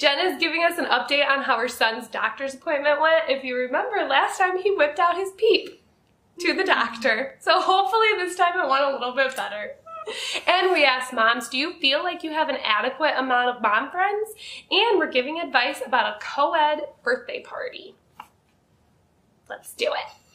Jen is giving us an update on how her son's doctor's appointment went. If you remember, last time he whipped out his peep to the doctor. So hopefully this time it went a little bit better. And we asked moms, do you feel like you have an adequate amount of mom friends? And we're giving advice about a co-ed birthday party. Let's do it.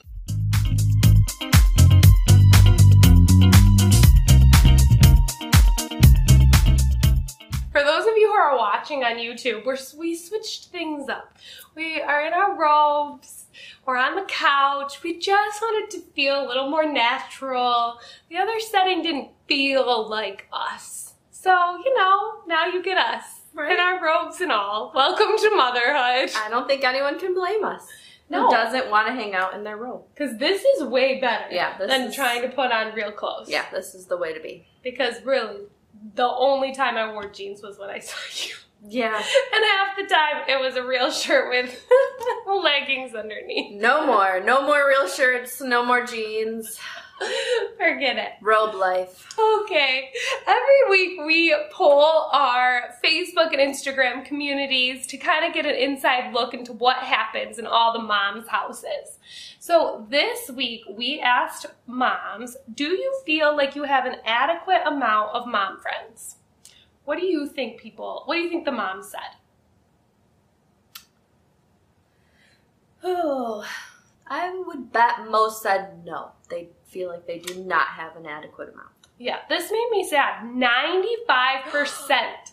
For those of you who are watching on YouTube, we're, we switched things up. We are in our robes, we're on the couch, we just wanted to feel a little more natural. The other setting didn't feel like us. So, you know, now you get us. Right. In our robes and all. Welcome to motherhood. I don't think anyone can blame us. No. Who doesn't want to hang out in their robe? Because this is way better Yeah, than is- trying to put on real clothes. Yeah, this is the way to be. Because really, the only time I wore jeans was when I saw you. Yeah. And half the time it was a real shirt with leggings underneath. No more. No more real shirts. No more jeans. Forget it. Robe life. Okay. Every week we poll our Facebook and Instagram communities to kind of get an inside look into what happens in all the moms' houses. So this week we asked moms, do you feel like you have an adequate amount of mom friends? What do you think people, what do you think the moms said? Oh, I would bet most said no. They feel like they do not have an adequate amount. Yeah, this made me sad. 95%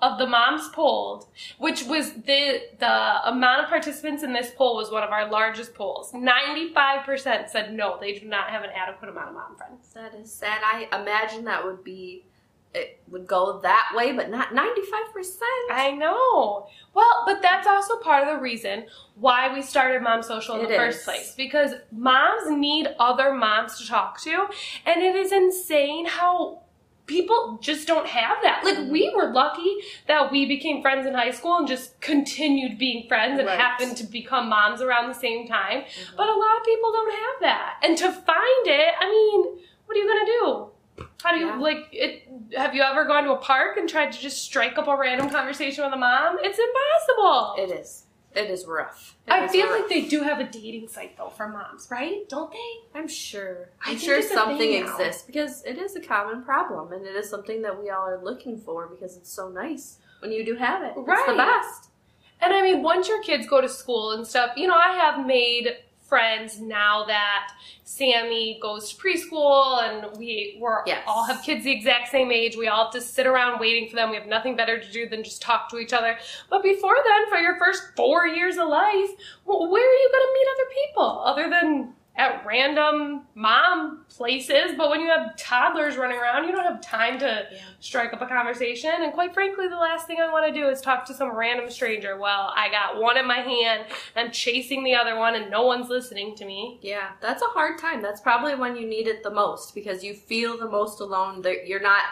of the moms polled, which was the the amount of participants in this poll was one of our largest polls. 95% said no, they do not have an adequate amount of mom friends. That is sad. I imagine that would be, it would go that way, but not 95%. I know. Well, but that's also part of the reason why we started Mom Social in It the first is. place. Because moms need other moms to talk to, and it is insane how people just don't have that. Like Mhm. we were lucky that we became friends in high school and just continued being friends and Right. happened to become moms around the same time. Mhm. But a lot of people don't have that. And to find it, I mean, what are you gonna do? How do you Yeah. like it? Have you ever gone to a park and tried to just strike up a random conversation with a mom? It's impossible. It is. It is rough. It I is feel rough. like they do have a dating site though for moms, right? Don't they? I'm sure. I'm sure something exists because it is a common problem and it is something that we all are looking for because it's so nice when you do have it. Right. It's the best. And I mean, once your kids go to school and stuff, you know, I have made friends now that Sammy goes to preschool and we we're Yes. all have kids the exact same age. We all have to sit around waiting for them. We have nothing better to do than just talk to each other. But before then, for your first four years of life, well, where are you going to meet other people other than at random mom places? But when you have toddlers running around, you don't have time to Yeah. strike up a conversation. And quite frankly, the last thing I want to do is talk to some random stranger. Well, I got one in my hand, I'm chasing the other one, and no one's listening to me. Yeah, that's a hard time. That's probably when you need it the most because you feel the most alone. That you're not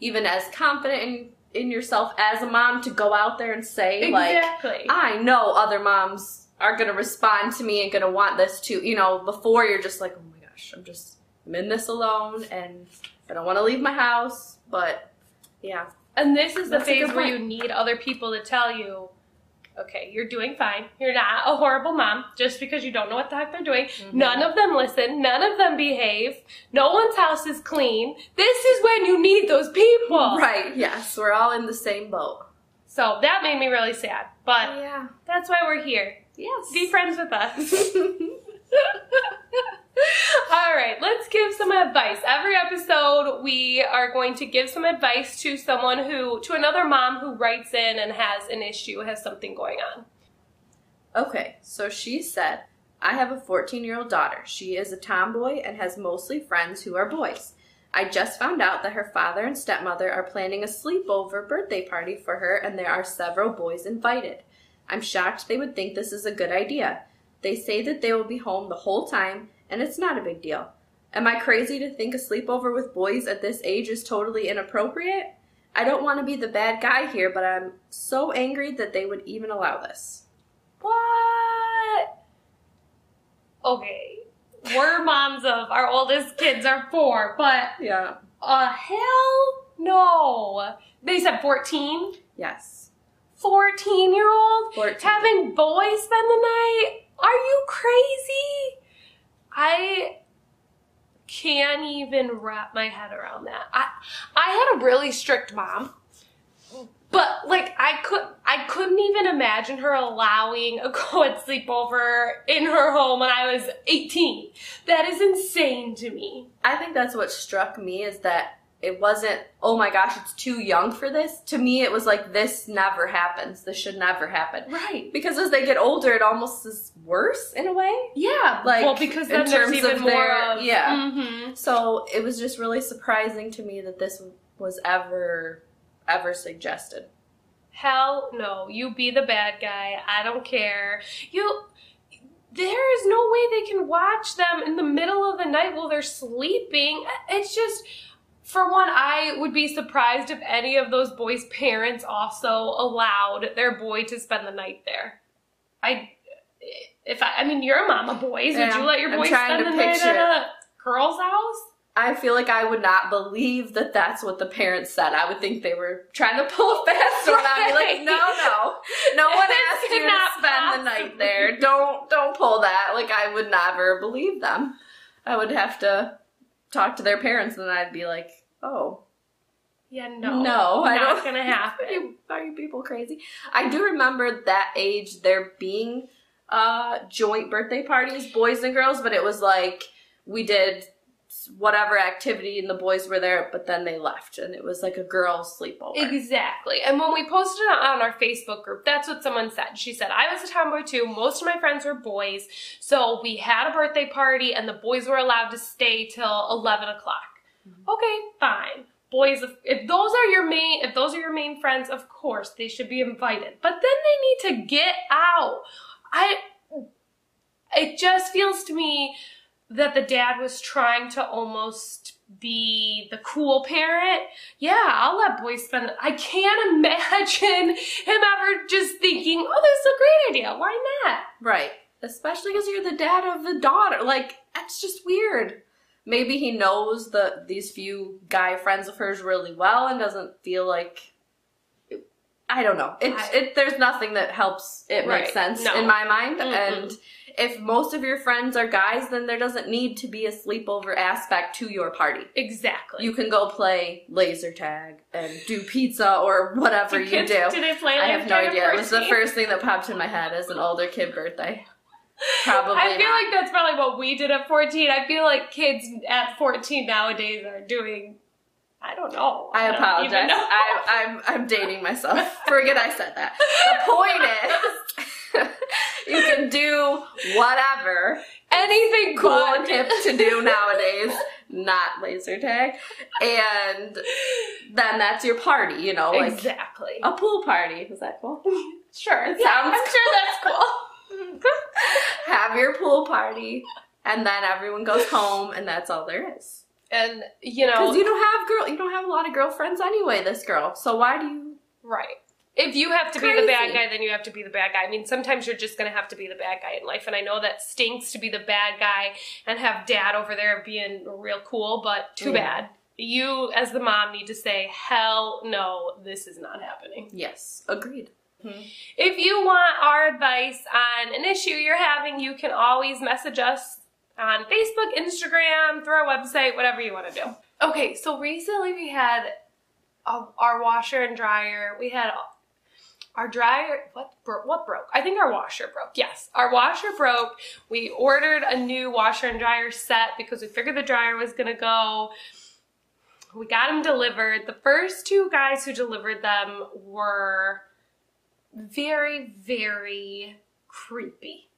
even as confident in in yourself as a mom to go out there and say like, I know other moms are gonna respond to me and gonna want this too. You know, before you're just like, oh my gosh, I'm just I'm in this alone and I don't want to leave my house. But yeah, and this is the That's phase where you need other people to tell you, okay, you're doing fine. You're not a horrible mom just because you don't know what the heck they're doing. Mm-hmm. None of them listen. None of them behave. No one's house is clean. This is when you need those people. right. Yes, we're all in the same boat. So that made me really sad. But Yeah. that's why we're here. Yes. Be friends with us. All right, let's give some advice. Every episode, we are going to give some advice to someone who, to another mom who writes in and has an issue, has something going on. Okay, so she said, I have a 14 year old daughter. She is a tomboy and has mostly friends who are boys. I just found out that her father and stepmother are planning a sleepover birthday party for her, and there are several boys invited. I'm shocked they would think this is a good idea. They say that they will be home the whole time, and it's not a big deal. Am I crazy to think a sleepover with boys at this age is totally inappropriate? I don't want to be the bad guy here, but I'm so angry that they would even allow this. What? Okay, we're moms of our oldest kids are four, but Yeah. uh, hell no. They said 14? Yes. 14 year old 14. having boys spend the night? Are you crazy? I can't even wrap my head around that. I I had a really strict mom. But like I could I couldn't even imagine her allowing a co-ed sleepover in her home when I was 18. That is insane to me. I think that's what struck me is that it wasn't, oh my gosh, it's too young for this. To me, it was like, this never happens. This should never happen. Right. Because as they get older, it almost is worse in a way. Yeah. Like, well, because in then there's terms even of more their- of yeah. Mhm. So it was just really surprising to me that this was ever, ever suggested. Hell no. You be the bad guy. I don't care. You. There is no way they can watch them in the middle of the night while they're sleeping. It's just. For one, I would be surprised if any of those boys' parents also allowed their boy to spend the night there. I, if I, I mean, you're a mama boys. Would Yeah, you let your boy spend the night at a girl's house? I feel like I would not believe that that's what the parents said. I would think they were trying to pull a fast one. I'd be like, no, no, no one asked you to spend the night there. Don't, don't pull that. Like I would never believe them. I would have to talk to their parents, and then I'd be like, oh, Yeah, no. No, I not don't- gonna are happen. you, are you people crazy? I do remember that age there being uh, joint birthday parties, boys and girls, but it was like we did whatever activity and the boys were there, but then they left, and it was like a girls' sleepover. Exactly. And when we posted it on our Facebook group, that's what someone said. She said, I was a tomboy too. Most of my friends were boys. So we had a birthday party and the boys were allowed to stay till 11 o'clock. Mm-hmm. Okay, fine. Boys, if, if those are your main, if those are your main friends, of course they should be invited. But then they need to get out. I, it just feels to me that the dad was trying to almost be the cool parent. Yeah, I'll let boys spend. I can't imagine him ever just thinking, "Oh, this is a great idea. Why not?" Right. Especially because you're the dad of the daughter. Like, that's just weird. Maybe he knows the these few guy friends of hers really well and doesn't feel like I don't know. It, I- it there's nothing that helps it Right. make sense No. in my mind. Mm-mm. And if most of your friends are guys, then there doesn't need to be a sleepover aspect to your party. Exactly. You can go play laser tag and do pizza or whatever Do you kids- do. Do they play? I have no idea. It was the first thing that popped in my head as an older kid birthday. Probably I feel not. like that's probably what we did at 14. I feel like kids at 14 nowadays are doing. I don't know. I don't even apologize. know. I, I'm I'm dating myself. Forget I said that. The point is, you can do whatever anything cool and hip to do nowadays, not laser tag, and then that's your party. You know, like exactly. a pool party. Is that cool? Sure. It Yeah, sounds I'm sure that's cool. Have your pool party, and then everyone goes home, and that's all there is. And you know, Because you don't have girl, you don't have a lot of girlfriends anyway. This girl, so why do you? right. If you have to be the bad guy, then you have to be the bad guy. I mean, sometimes you're just gonna have to be the bad guy in life, and I know that stinks to be the bad guy and have dad over there being real cool, but too bad. You, as the mom, need to say, "Hell no, this is not happening." Yes, agreed. Hmm. If you want our advice on an issue you're having, you can always message us on Facebook, Instagram, through our website, whatever you want to do. Okay, so recently we had our washer and dryer. We had our dryer. What bro- what broke? I think our washer broke. Yes, our washer broke. We ordered a new washer and dryer set because we figured the dryer was gonna go. We got them delivered. The first two guys who delivered them were very, very creepy.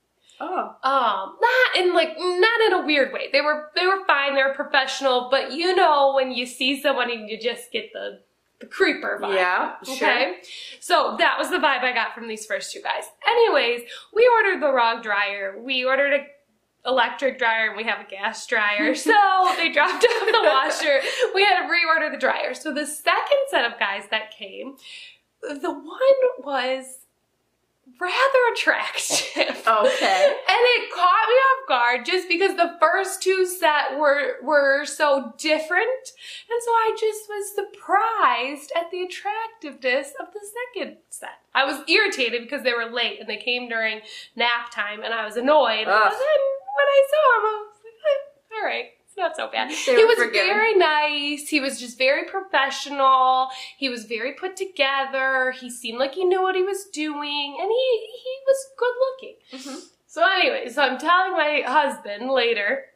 Oh, Um, not in like not in a weird way. They were they were fine. They were professional, but you know when you see someone and you just get the the creeper vibe. yeah, sure. Okay, so that was the vibe I got from these first two guys. Anyways, we ordered the wrong dryer. We ordered a electric dryer and we have a gas dryer. So they dropped off the washer. We had to reorder the dryer. So the second set of guys that came, the one was rather attractive. Okay. And it caught me off guard just because the first two set were were so different. And so I just was surprised at the attractiveness of the second set. I was irritated because they were late and they came during nap time and I was annoyed. Ugh. And then when I saw them, I was like, eh, all right. Not so bad. They he was forgiven. very nice. He was just very professional. He was very put together. He seemed like he knew what he was doing, and he he was good looking. Mhm. So anyway, so I'm telling my husband later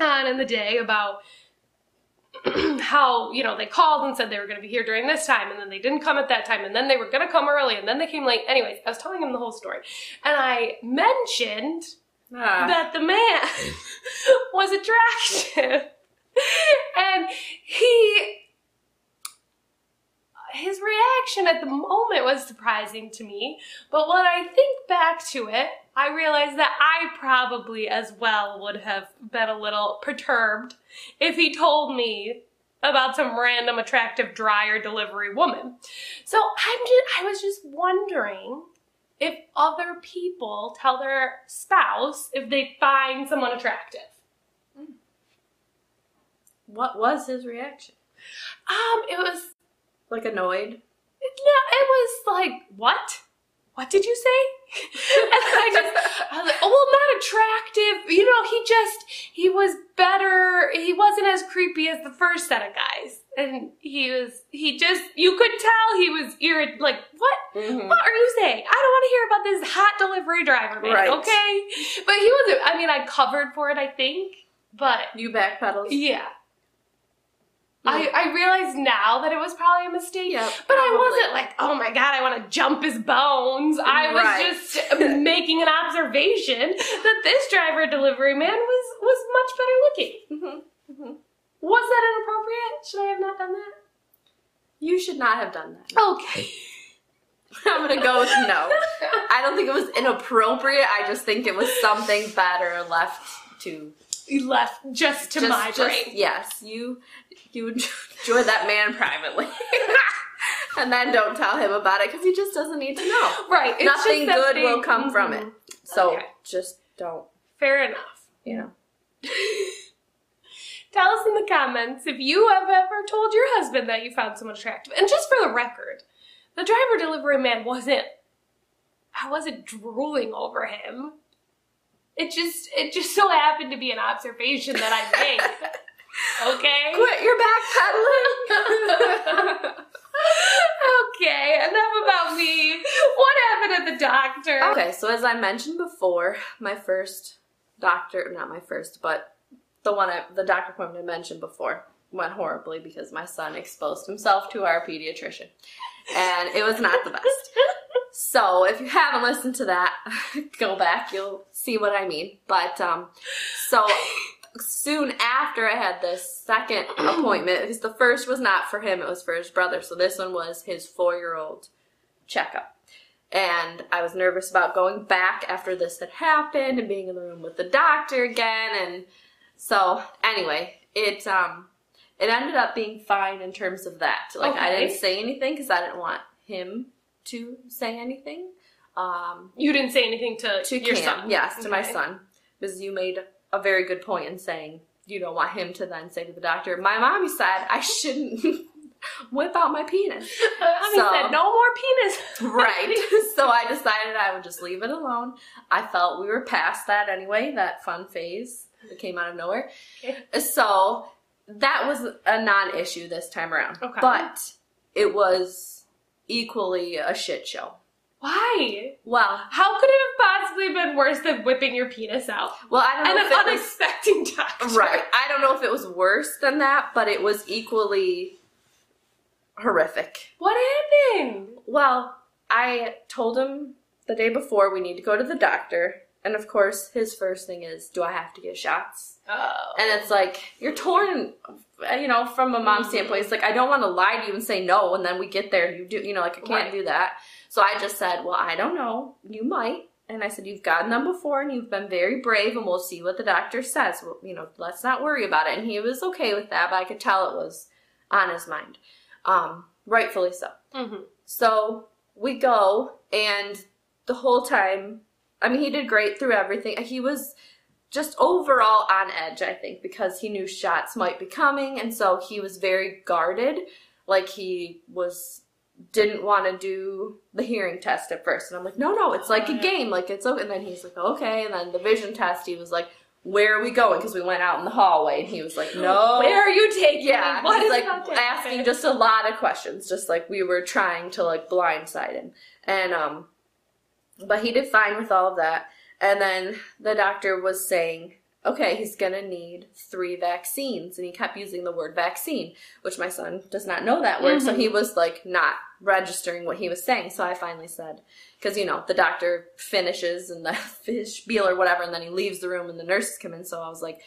on in the day about how you know they called and said they were going to be here during this time and then they didn't come at that time and then they were going to come early and then they came late anyways i was telling him the whole story and i mentioned Ah. that the man was attractive. and he his reaction at the moment was surprising to me, but when I think back to it, I realize that I probably as well would have been a little perturbed if he told me about some random attractive dryer delivery woman. So I'm just I was just wondering if other people tell their spouse if they find someone attractive. What was his reaction? Um, it was Like annoyed? no, it was like what? What did you say? and I just, I was like, oh, well, not attractive. You know, he just, he was better. He wasn't as creepy as the first set of guys. And he was, he just, you could tell he was irritated. Like, what? Mhm. What are you saying? I don't want to hear about this hot delivery driver, man. Right. Okay, but he wasn't. I mean, I covered for it, I think, but You backpedaled? yeah. I, I realize now that it was probably a mistake, Yep, but I wasn't like, oh my god, I want to jump his bones. I was Right. just making an observation that this driver delivery man was was much better looking. Mhm. Was that inappropriate? Should I have not done that? You should not have done that. Okay. I'm gonna go with no. I don't think it was inappropriate. I just think it was something better left to You left just to just, my just- brain. Yes, you you enjoy that man privately, and then don't tell him about it because he just doesn't need to know. Right. it's Nothing good will come from it. Mhm. So Okay. just don't. Fair enough. You know. Tell us in the comments if you have ever told your husband that you found someone attractive. And just for the record, the driver delivery man wasn't I wasn't drooling over him. It just it just so happened to be an observation that I made. Okay? Quit your backpedaling. okay, enough about me. What happened at the doctor? Okay, so as I mentioned before, my first doctor, not my first, but the one I, the doctor appointment I mentioned before went horribly because my son exposed himself to our pediatrician. And it was not the best. So if you haven't listened to that, go back, you'll see what I mean. But um so soon after I had this second appointment, because the first was not for him, it was for his brother. So this one was his four year old checkup. And I was nervous about going back after this had happened and being in the room with the doctor again. And so anyway, it um it ended up being fine in terms of that. Like I didn't say anything because I didn't want him to say anything. Um, You didn't say anything to, to your Cam, son. yes, to my son, because you made a very good point in saying you don't want him to then say to the doctor, "My mommy said I shouldn't whip out my penis." I mean, So- said no more penis. right. so I decided I would just leave it alone. I felt we were past that anyway, that fun phase that came out of nowhere. Okay. So that was a non-issue this time around. Okay. But it was equally a shit show. Why? Well, How could it have possibly been worse than whipping your penis out? well, I don't know And if an it was unexpected doctor. Right. I don't know if it was worse than that, but it was equally horrific. What happened? Well, I told him the day before we need to go to the doctor. And of course, his first thing is, do I have to get shots? Oh. And it's like, you're torn, you know, from a mom's standpoint. It's like, I don't want to lie to you and say no, and then we get there and you do, you know, like, I can't Right. do that. So I just said, well, I don't know. You might. And I said, you've gotten them before and you've been very brave, and we'll see what the doctor says. Well, you know, let's not worry about it. And he was okay with that, but I could tell it was on his mind. Um, rightfully so. Mhm. So we go, and the whole time. I mean, he did great through everything. He was just overall on edge, I think, because he knew shots might be coming, and so he was very guarded. Like he was didn't want to do the hearing test at first, and I'm like, no, no, it's like a game, like it's okay. And then he's like, okay. And then the vision test, he was like, where are we going? Because we went out in the hallway, and he was like, no, Where are you taking yeah, me? What he's like asking just a lot of questions, just like we were trying to like blindside him. And um but he did fine with all of that. And then the doctor was saying, okay, he's gonna need three vaccines. And he kept using the word vaccine, which my son does not know that word. So Mm-hmm. he was like not registering what he was saying. So I finally said, because you know, the doctor finishes and the fish spiel or whatever, and then he leaves the room and the nurses come in. So I was like,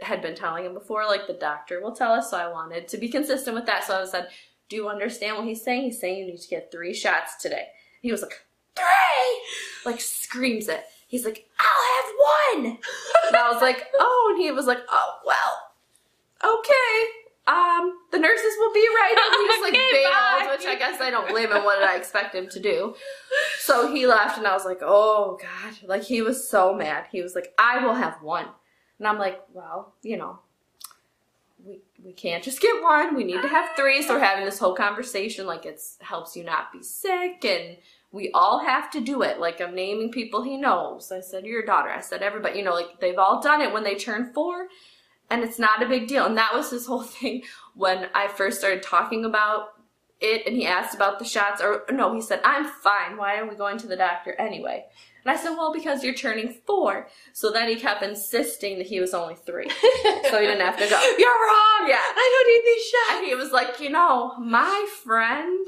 had been telling him before, like the doctor will tell us. So I wanted to be consistent with that. So I said, Do you understand what he's saying? He's saying you need to get three shots today. He was like, Three! Like screams it. He's like, I'll have one! And I was like, Oh, and he was like, Oh, well, okay. Um, the nurses will be right up. He just like Okay, bailed, bye. which I guess I don't blame him. What did I expect him to do? So he left, and I was like, "Oh God!" Like he was so mad. He was like, "I will have one," and I'm like, "Well, you know, we we can't just get one. We need to have three. So we're having this whole conversation, like it's helps you not be sick, and we all have to do it. Like I'm naming people he knows. I said your daughter. I said everybody. You know, like they've all done it when they turn four, and it's not a big deal. And that was his whole thing when I first started talking about it and he asked about the shots or no he said i'm fine why are we going to the doctor anyway and i said well because you're turning four so then he kept insisting that he was only three so he didn't have to go You're wrong. Yeah. I don't need these shots. and he was like you know my friend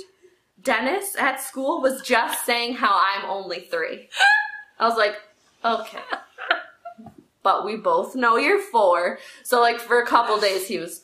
dennis at school was just saying how i'm only three i was like okay but we both know you're four so like for a couple days he was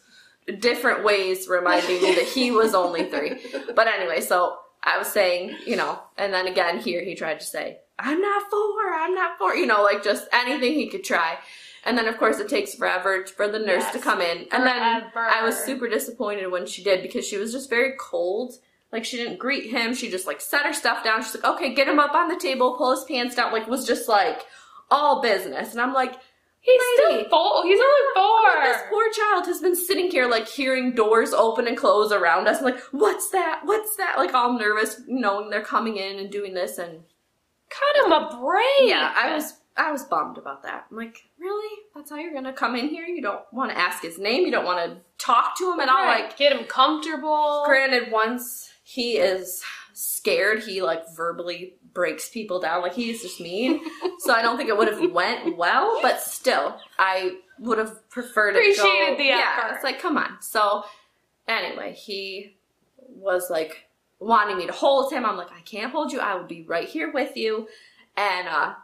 different ways reminding me that he was only three but anyway, so I was saying, you know, and then again here he tried to say, I'm not four, I'm not four, you know, like just anything he could try. And then of course it takes forever for the nurse to come in. And then I was super disappointed when she did because she was just very cold. Like she didn't greet him. She just like set her stuff down. She's like, okay, get him up on the table, pull his pants down. Like was just like all business. And I'm like, He's Lady. still four. He's only oh, four. this poor child has been sitting here like hearing doors open and close around us. I'm like, what's that? What's that? Like all nervous, knowing they're coming in and doing this. And Cut him a break. yeah, I was I was bummed about that. I'm like, really? That's how you're gonna come in here? You don't want to ask his name. You don't want to talk to him at all. Right. Like, get him comfortable. granted, once he is scared, he like verbally breaks people down. Like he's just mean. so I don't think it would have went well. But still, I would have preferred it. go- Appreciated the Yeah, it's like come on. So anyway, he was like wanting me to hold him. I'm like, I can't hold you. I will be right here with you. And uh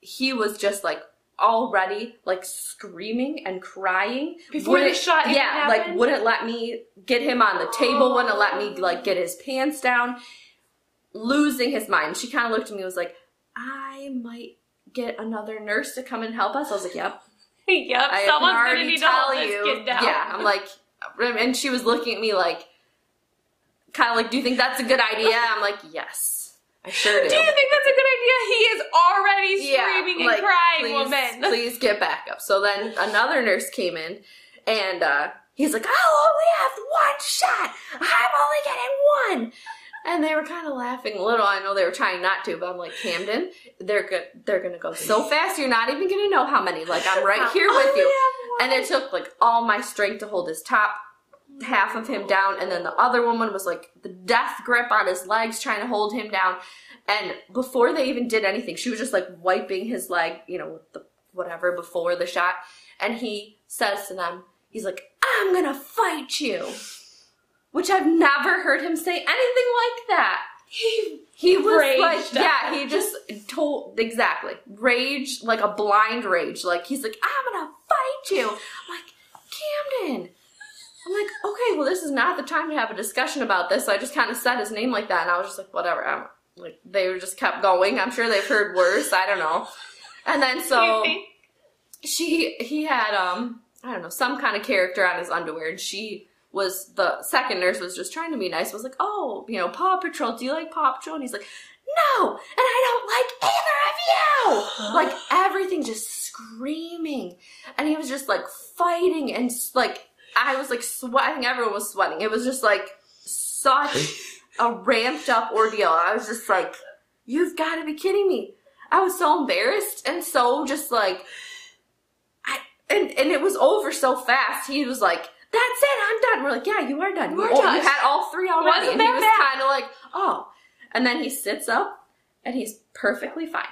he was just like already like screaming and crying. Before the shot yeah like wouldn't let me get him on the table? Wouldn't let me like get his pants down? Losing his mind. She kind of looked at me and was like i might get another nurse to come and help us. I was like yep. Yep. i Someone's gonna need to this you. kid down. yeah i'm like and she was looking at me like kind of like do you think that's a good idea? I'm like yes i sure do Do you think that's a good idea? He is already screaming and like, crying, please, woman. Please get back up. So then another nurse came in and uh, he's like, I'll only have one shot. I'm only getting one. And they were kind of laughing a little. I know they were trying not to, but I'm like, Camden, they're good. They're gonna go so fast. You're not even gonna know how many. Like I'm right here with you. And it took like all my strength to hold his top half of him down, and then the other woman was like the death grip on his legs, trying to hold him down. And before they even did anything, she was just like wiping his leg, you know, with the whatever before the shot. And he says to them, he's like, I'm gonna fight you. Which I've never heard him say anything like that. He He was like, yeah, he just told exactly rage, like a blind rage. Like he's like, I'm gonna fight you. I'm like, Camden. I'm like, okay, well, this is not the time to have a discussion about this. So I just kind of said his name like that, and I was just like, whatever. I'm like, they just kept going. I'm sure they've heard worse. I don't know. And then so she he had um I don't know some kind of character on his underwear, and she was the second nurse was just trying to be nice. Was like, oh, you know, Paw Patrol. Do you like Paw Patrol? And he's like, no, and I don't like either of you. Like everything just screaming. And he was just like fighting and like, I was like sweating. Everyone was sweating. It was just like such a ramped up ordeal. I was just like, you've got to be kidding me. I was so embarrassed and so just like, I, and, and it was over so fast. He was like, that's it, I'm done. We're like, yeah, you are done. You are oh, done. You had all three already. Wasn't and he was kind of like, oh. And then he sits up and he's perfectly fine.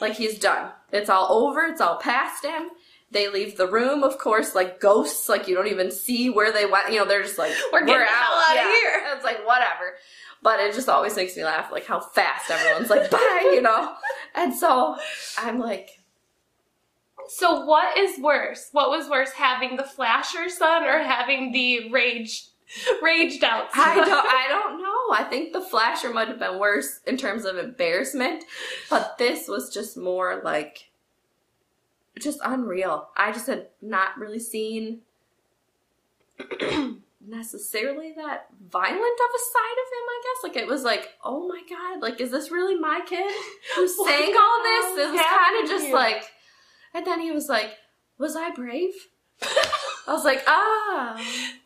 Like he's done. It's all over. It's all past him. They leave the room, of course, like ghosts. Like you don't even see where they went. You know, they're just like, We're getting the hell outta here." It's like whatever. But it just always makes me laugh, like how fast everyone's like, bye, you know. And so I'm like, So what is worse? What was worse, having the flasher son or having the rage, raged out son? I don't, I don't know. I think the flasher might have been worse in terms of embarrassment, but this was just more like, just unreal. I just had not really seen necessarily that violent of a side of him. I guess like it was like, oh my god, like is this really my kid who's saying all this? It was kind of just like, and then he was like, was I brave? I was like, ah.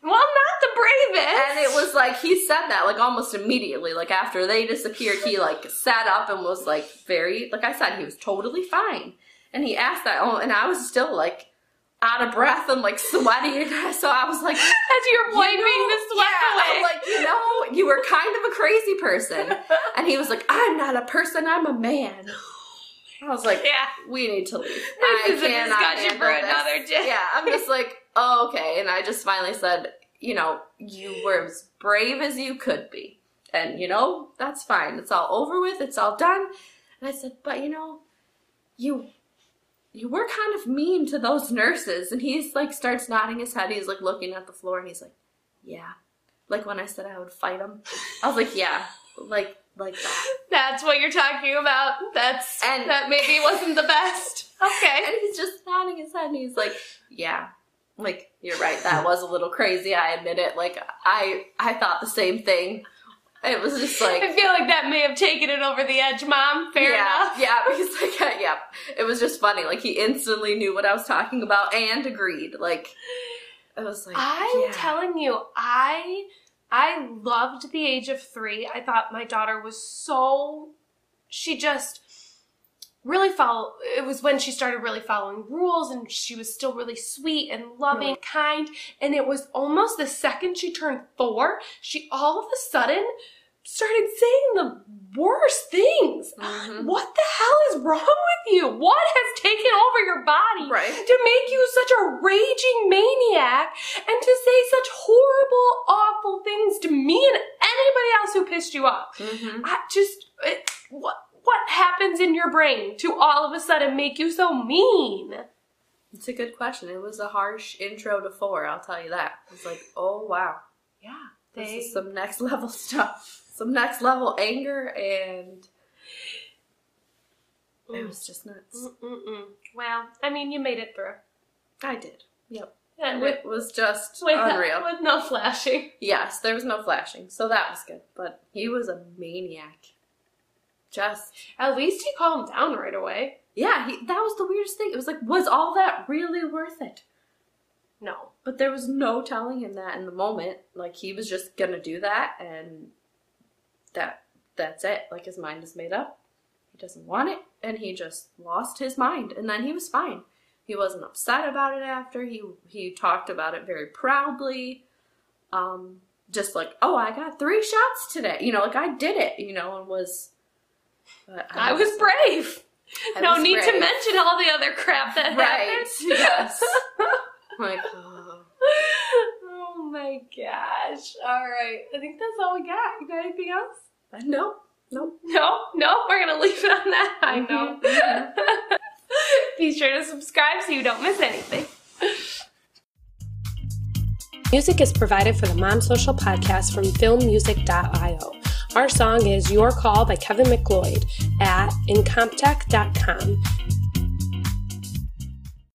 well, not the bravest. And it was like he said that like almost immediately. Like after they disappeared, he like sat up and was like very like I said, he was totally fine. And he asked that, oh, and I was still like out of breath and like sweaty. So I was like, As you're wiping you know, the sweat yeah, away. I'm like, you know, you were kind of a crazy person. And he was like, I'm not a person, I'm a man. I was like, yeah. we need to leave. This I is a cannot discussion for this. another day. Yeah, I'm just like, oh, okay. And I just finally said, you know, you were as brave as you could be. And, you know, that's fine. It's all over with. It's all done. And I said, but, you know, you you were kind of mean to those nurses. And he's like, starts nodding his head. He's like looking at the floor and he's like, yeah. Like when I said I would fight him. I was like, yeah. Like, like that. That's what you're talking about. That's And- that maybe wasn't the best. Okay. And he's just nodding his head and he's like, Yeah. Like, you're right, that was a little crazy, I admit it. Like I I thought the same thing. It was just like I feel like that may have taken it over the edge, Mom. Fair yeah, enough. yeah, because like yeah, it was just funny. Like he instantly knew what I was talking about and agreed. Like it was like I'm yeah. telling you, I I loved the age of three. I thought my daughter was so she just really follow it was when she started really following rules and she was still really sweet and loving kind and it was almost the second she turned four she all of a sudden started saying the worst things Mhm. what the hell is wrong with you what has taken over your body Right. to make you such a raging maniac and to say such horrible, awful things to me and anybody else who pissed you off. Mhm. I just, it, what, what happens in your brain to all of a sudden make you so mean? It's a good question. It was a harsh intro to four, I'll tell you that. It's like, oh wow. Yeah, This is some next level stuff. Some next level anger and mm. it was just nuts. Mm-mm-mm. Well, I mean, you made it through. I did. Yep. And It was just with, unreal. with no flashing. Yes, there was no flashing, so that was good. But he was a maniac. Just At least he calmed down right away. yeah, he, that was the weirdest thing. It was like, was all that really worth it? No. But there was no telling him that in the moment. Like he was just gonna do that, and that that's it. Like his mind is made up. He doesn't want it, and he just lost his mind. And then he was fine. He wasn't upset about it after. He he talked about it very proudly. Um, just like, oh, I got three shots today. You know, like I did it. You know, and was. But I was brave. I no was need to mention all the other crap that Right. happened. Yes. like. oh. oh my gosh. All right. I think that's all we got. You got anything else? No, no. No, no, we're gonna leave it on that high Mhm, note. mhm. Be sure to subscribe so you don't miss anything. Music is provided for the Mom Social podcast from filmmusic.io. Our song is Your Call by Kevin MacLeod at incompetech.com.